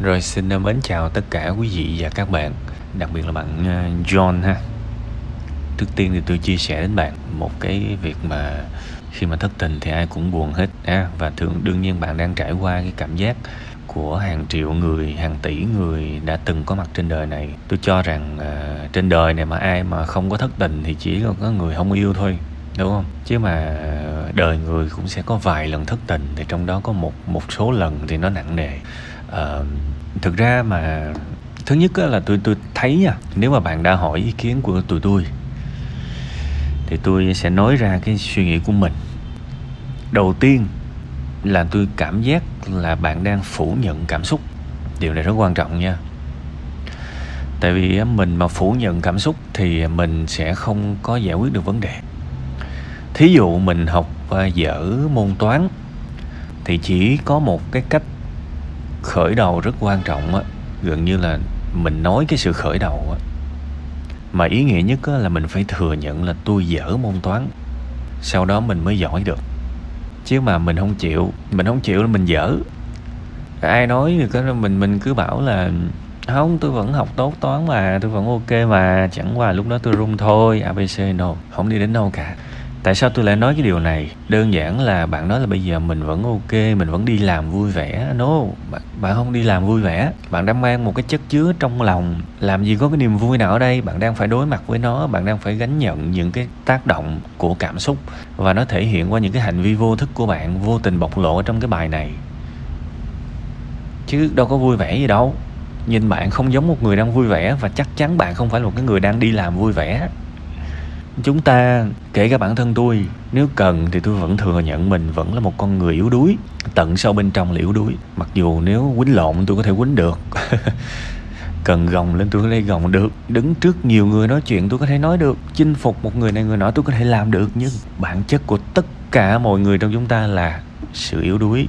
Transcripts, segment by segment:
Rồi xin ờ, mến chào tất cả quý vị và các bạn Đặc biệt là bạn ờ, John ha. Trước tiên thì tôi chia sẻ đến bạn một cái việc mà khi mà thất tình thì ai cũng buồn hết ha. Và thường đương nhiên bạn đang trải qua cái cảm giác của hàng triệu người, hàng tỷ người đã từng có mặt trên đời này. Tôi cho rằng uh, trên đời này mà ai mà không có thất tình thì chỉ có người không yêu thôi đúng không? Chứ mà đời người cũng sẽ có vài lần thất tình thì trong đó có một một số lần thì nó nặng nề uh, thực ra mà thứ nhất là tôi tôi thấy nha nếu mà bạn đã hỏi ý kiến của tụi tôi thì tôi sẽ nói ra cái suy nghĩ của mình. Đầu tiên là tôi cảm giác là bạn đang phủ nhận cảm xúc. Điều này rất quan trọng nha. Tại vì mình mà phủ nhận cảm xúc thì mình sẽ không có giải quyết được vấn đề. Thí dụ mình học à, dở môn toán thì chỉ có một cái cách khởi đầu rất quan trọng á. Gần như là mình nói cái sự khởi đầu á. Mà ý nghĩa nhất á, là mình phải thừa nhận là tôi dở môn toán. Sau đó mình mới giỏi được. Chứ mà mình không chịu mình không chịu là mình dở. Ai nói thì đó, mình mình cứ bảo là không tôi vẫn học tốt toán mà tôi vẫn ok mà chẳng qua lúc đó tôi run thôi abc no không đi đến đâu cả tại sao tôi lại nói cái điều này? Đơn giản là bạn nói là bây giờ mình vẫn ok mình vẫn đi làm vui vẻ. No bạn, bạn không đi làm vui vẻ. Bạn đang mang một cái chất chứa trong lòng. Làm gì có cái niềm vui nào ở đây? Bạn đang phải đối mặt với nó bạn đang phải gánh nhận những cái tác động của cảm xúc và nó thể hiện qua những cái hành vi vô thức của bạn vô tình bộc lộ trong cái bài này. Chứ đâu có vui vẻ gì đâu. Nhìn bạn không giống một người đang vui vẻ và chắc chắn bạn không phải là một cái người đang đi làm vui vẻ chúng ta, kể cả bản thân tôi, nếu cần thì tôi vẫn thừa nhận mình vẫn là một con người yếu đuối, tận sâu bên trong là yếu đuối. Mặc dù nếu quýnh lộn tôi có thể quýnh được. Cần gồng lên tôi có thể gồng được. Đứng trước nhiều người nói chuyện tôi có thể nói được. Chinh phục một người này người nọ tôi có thể làm được. Nhưng bản chất của tất cả mọi người trong chúng ta là sự yếu đuối.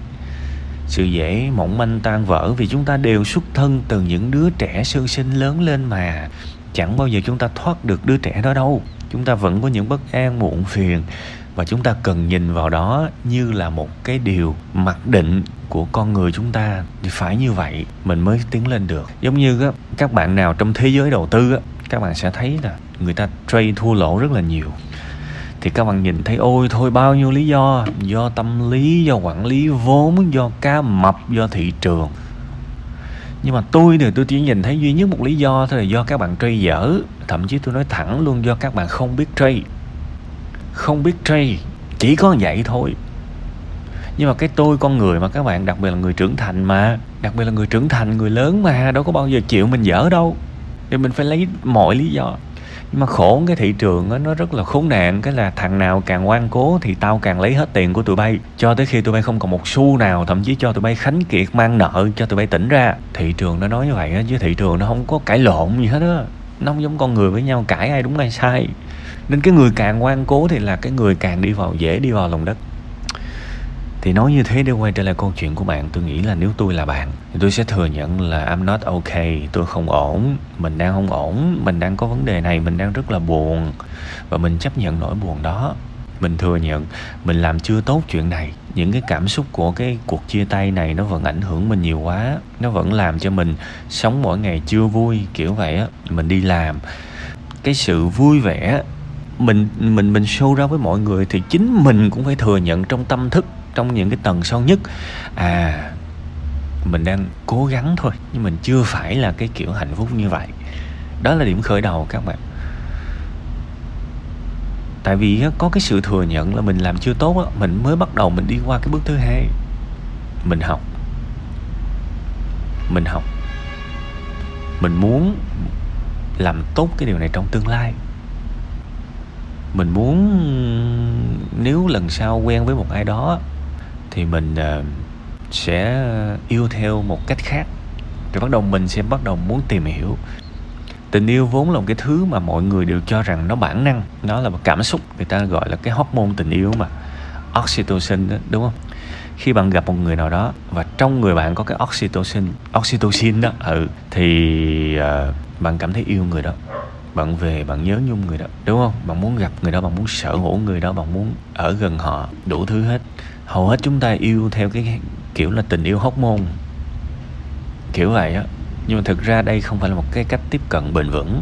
Sự dễ mỏng manh tan vỡ vì chúng ta đều xuất thân từ những đứa trẻ sơ sinh lớn lên mà chẳng bao giờ chúng ta thoát được đứa trẻ đó đâu chúng ta vẫn có những bất an muộn phiền và chúng ta cần nhìn vào đó như là một cái điều mặc định của con người chúng ta thì phải như vậy mình mới tiến lên được. Giống như á, các bạn nào trong thế giới đầu tư á, các bạn sẽ thấy là người ta trade thua lỗ rất là nhiều. Thì các bạn nhìn thấy ôi thôi bao nhiêu lý do? Do tâm lý do quản lý vốn do cá mập do thị trường nhưng mà tôi thì tôi chỉ nhìn thấy duy nhất một lý do thôi là do các bạn trade dở. Thậm chí tôi nói thẳng luôn, do các bạn không biết trade. Không biết trade, chỉ có vậy thôi. Nhưng mà cái tôi con người mà các bạn, đặc biệt là người trưởng thành mà, đặc biệt là người trưởng thành, người lớn mà, đâu có bao giờ chịu mình dở đâu. Thì mình phải lấy mọi lý do nhưng mà khổ cái thị trường đó, nó rất là khốn nạn. Cái là thằng nào càng ngoan cố thì tao càng lấy hết tiền của tụi bay. Cho tới khi tụi bay không còn một xu nào thậm chí cho tụi bay khánh kiệt mang nợ cho tụi bay tỉnh ra. Thị trường nó nói như vậy á chứ thị trường nó không có cãi lộn gì hết á. Nó không giống con người với nhau cãi ai đúng ai sai. Nên cái người càng ngoan cố thì là cái người càng đi vào dễ đi vào lòng đất thì nói như thế để quay trở lại câu chuyện của bạn, tôi nghĩ là nếu tôi là bạn, thì tôi sẽ thừa nhận là I'm not okay, tôi không ổn, mình đang không ổn, mình đang có vấn đề này, mình đang rất là buồn. Và mình chấp nhận nỗi buồn đó. Mình thừa nhận, mình làm chưa tốt chuyện này. Những cái cảm xúc của cái cuộc chia tay này nó vẫn ảnh hưởng mình nhiều quá. Nó vẫn làm cho mình sống mỗi ngày chưa vui, kiểu vậy á. Mình đi làm, cái sự vui vẻ, mình mình mình show ra với mọi người thì chính mình cũng phải thừa nhận trong tâm thức trong những cái tầng sâu nhất. À mình đang cố gắng thôi, nhưng mình chưa phải là cái kiểu hạnh phúc như vậy. Đó là điểm khởi đầu các bạn. Tại vì có cái sự thừa nhận là mình làm chưa tốt mình mới bắt đầu mình đi qua cái bước thứ hai. Mình học. Mình học. Mình muốn làm tốt cái điều này trong tương lai. Mình muốn, nếu lần sau quen với một ai đó thì mình uh, sẽ yêu theo một cách khác. Rồi bắt đầu mình sẽ bắt đầu muốn tìm hiểu. Tình yêu vốn là một cái thứ mà mọi người đều cho rằng nó bản năng nó là một cảm xúc người ta gọi là cái hormone tình yêu mà. Oxytocin đó, đúng không? Khi bạn gặp một người nào đó và trong người bạn có cái oxytocin oxytocin đó ừ thì uh, bạn cảm thấy yêu người đó. Bạn về bạn nhớ nhung người đó đúng không? Bạn muốn gặp người đó bạn muốn sở hữu người đó bạn muốn ở gần họ đủ thứ hết hầu hết chúng ta yêu theo cái kiểu là tình yêu hóc môn kiểu vậy á. Nhưng mà thực ra đây không phải là một cái cách tiếp cận bền vững.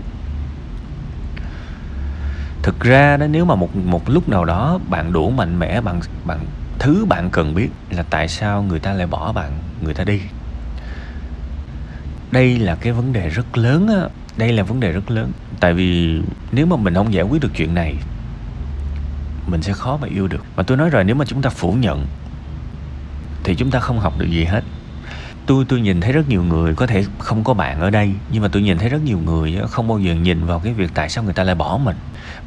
Thực ra đó, nếu mà một một lúc nào đó bạn đủ mạnh mẽ bằng bằng thứ bạn cần biết là tại sao người ta lại bỏ bạn, người ta đi. Đây là cái vấn đề rất lớn á. Đây là vấn đề rất lớn. Tại vì nếu mà mình không giải quyết được chuyện này mình sẽ khó mà yêu được. Mà tôi nói rồi, nếu mà chúng ta phủ nhận, thì chúng ta không học được gì hết tôi tôi nhìn thấy rất nhiều người có thể không có bạn ở đây nhưng mà tôi nhìn thấy rất nhiều người không bao giờ nhìn vào cái việc tại sao người ta lại bỏ mình.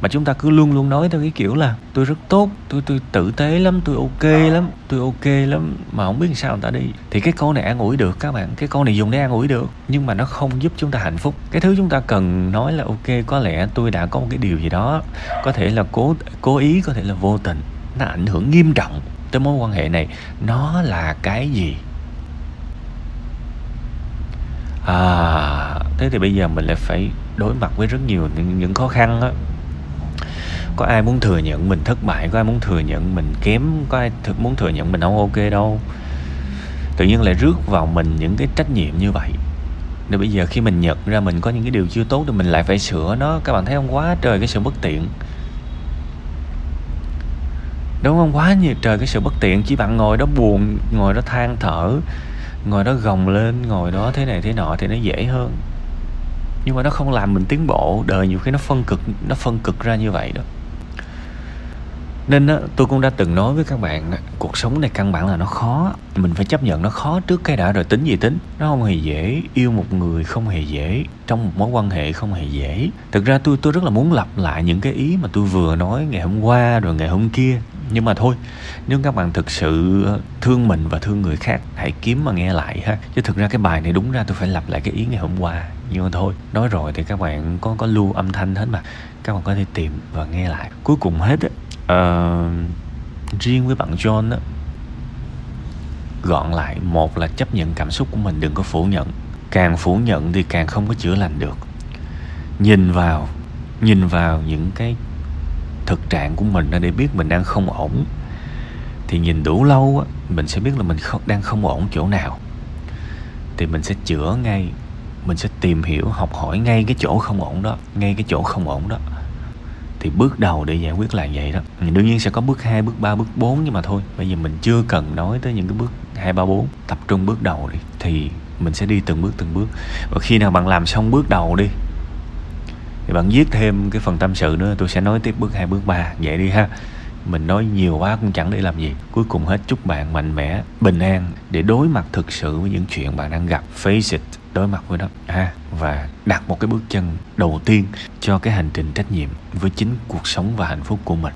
Mà chúng ta cứ luôn luôn nói theo cái kiểu là tôi rất tốt tôi tôi tử tế lắm tôi ok lắm tôi ok lắm mà không biết sao người ta đi. Thì cái câu này an ủi được các bạn cái câu này dùng để an ủi được nhưng mà nó không giúp chúng ta hạnh phúc. Cái thứ chúng ta cần nói là ok có lẽ tôi đã có một cái điều gì đó có thể là cố cố ý có thể là vô tình nó ảnh hưởng nghiêm trọng tới mối quan hệ này nó là cái gì à thế thì bây giờ mình lại phải đối mặt với rất nhiều những, những khó khăn á. Có ai muốn thừa nhận mình thất bại có ai muốn thừa nhận mình kém có ai thực muốn thừa nhận mình không ok đâu. Tự nhiên lại rước vào mình những cái trách nhiệm như vậy. Để bây giờ khi mình nhận ra mình có những cái điều chưa tốt thì mình lại phải sửa nó. Các bạn thấy không? Quá trời cái sự bất tiện. Đúng không? Quá nhiều trời cái sự bất tiện. Chỉ bạn ngồi đó buồn ngồi đó than thở ngồi đó gồng lên ngồi đó thế này thế nọ thì nó dễ hơn. Nhưng mà nó không làm mình tiến bộ. Đời nhiều khi nó phân cực nó phân cực ra như vậy đó. Nên á, tôi cũng đã từng nói với các bạn cuộc sống này căn bản là nó khó. Mình phải chấp nhận nó khó trước cái đã rồi tính gì tính. Nó không hề dễ. Yêu một người không hề dễ. Trong một mối quan hệ không hề dễ. Thực ra tôi tôi rất là muốn lặp lại những cái ý mà tôi vừa nói ngày hôm qua rồi ngày hôm kia nhưng mà thôi nếu các bạn thực sự thương mình và thương người khác hãy kiếm mà nghe lại ha. Chứ thực ra cái bài này đúng ra tôi phải lặp lại cái ý ngày hôm qua. Nhưng mà thôi nói rồi thì các bạn có có lưu âm thanh hết mà. Các bạn có thể tìm và nghe lại. Cuối cùng hết á uh, riêng với bạn John á gọn lại. Một là chấp nhận cảm xúc của mình đừng có phủ nhận. Càng phủ nhận thì càng không có chữa lành được. Nhìn vào nhìn vào những cái thực trạng của mình để biết mình đang không ổn. Thì nhìn đủ lâu á mình sẽ biết là mình không, đang không ổn chỗ nào. Thì mình sẽ chữa ngay mình sẽ tìm hiểu học hỏi ngay cái chỗ không ổn đó ngay cái chỗ không ổn đó. Thì bước đầu để giải quyết là vậy đó. Đương nhiên sẽ có bước 2, bước 3, bước 4 nhưng mà thôi bây giờ mình chưa cần nói tới những cái bước 2, 3, 4 tập trung bước đầu đi thì mình sẽ đi từng bước từng bước. Và khi nào bạn làm xong bước đầu đi thì bạn viết thêm cái phần tâm sự nữa tôi sẽ nói tiếp bước 2, bước 3 vậy đi ha. Mình nói nhiều quá cũng chẳng để làm gì. Cuối cùng hết chúc bạn mạnh mẽ bình an để đối mặt thực sự với những chuyện bạn đang gặp. Face it đối mặt với nó. Ha. Và đặt một cái bước chân đầu tiên cho cái hành trình trách nhiệm với chính cuộc sống và hạnh phúc của mình.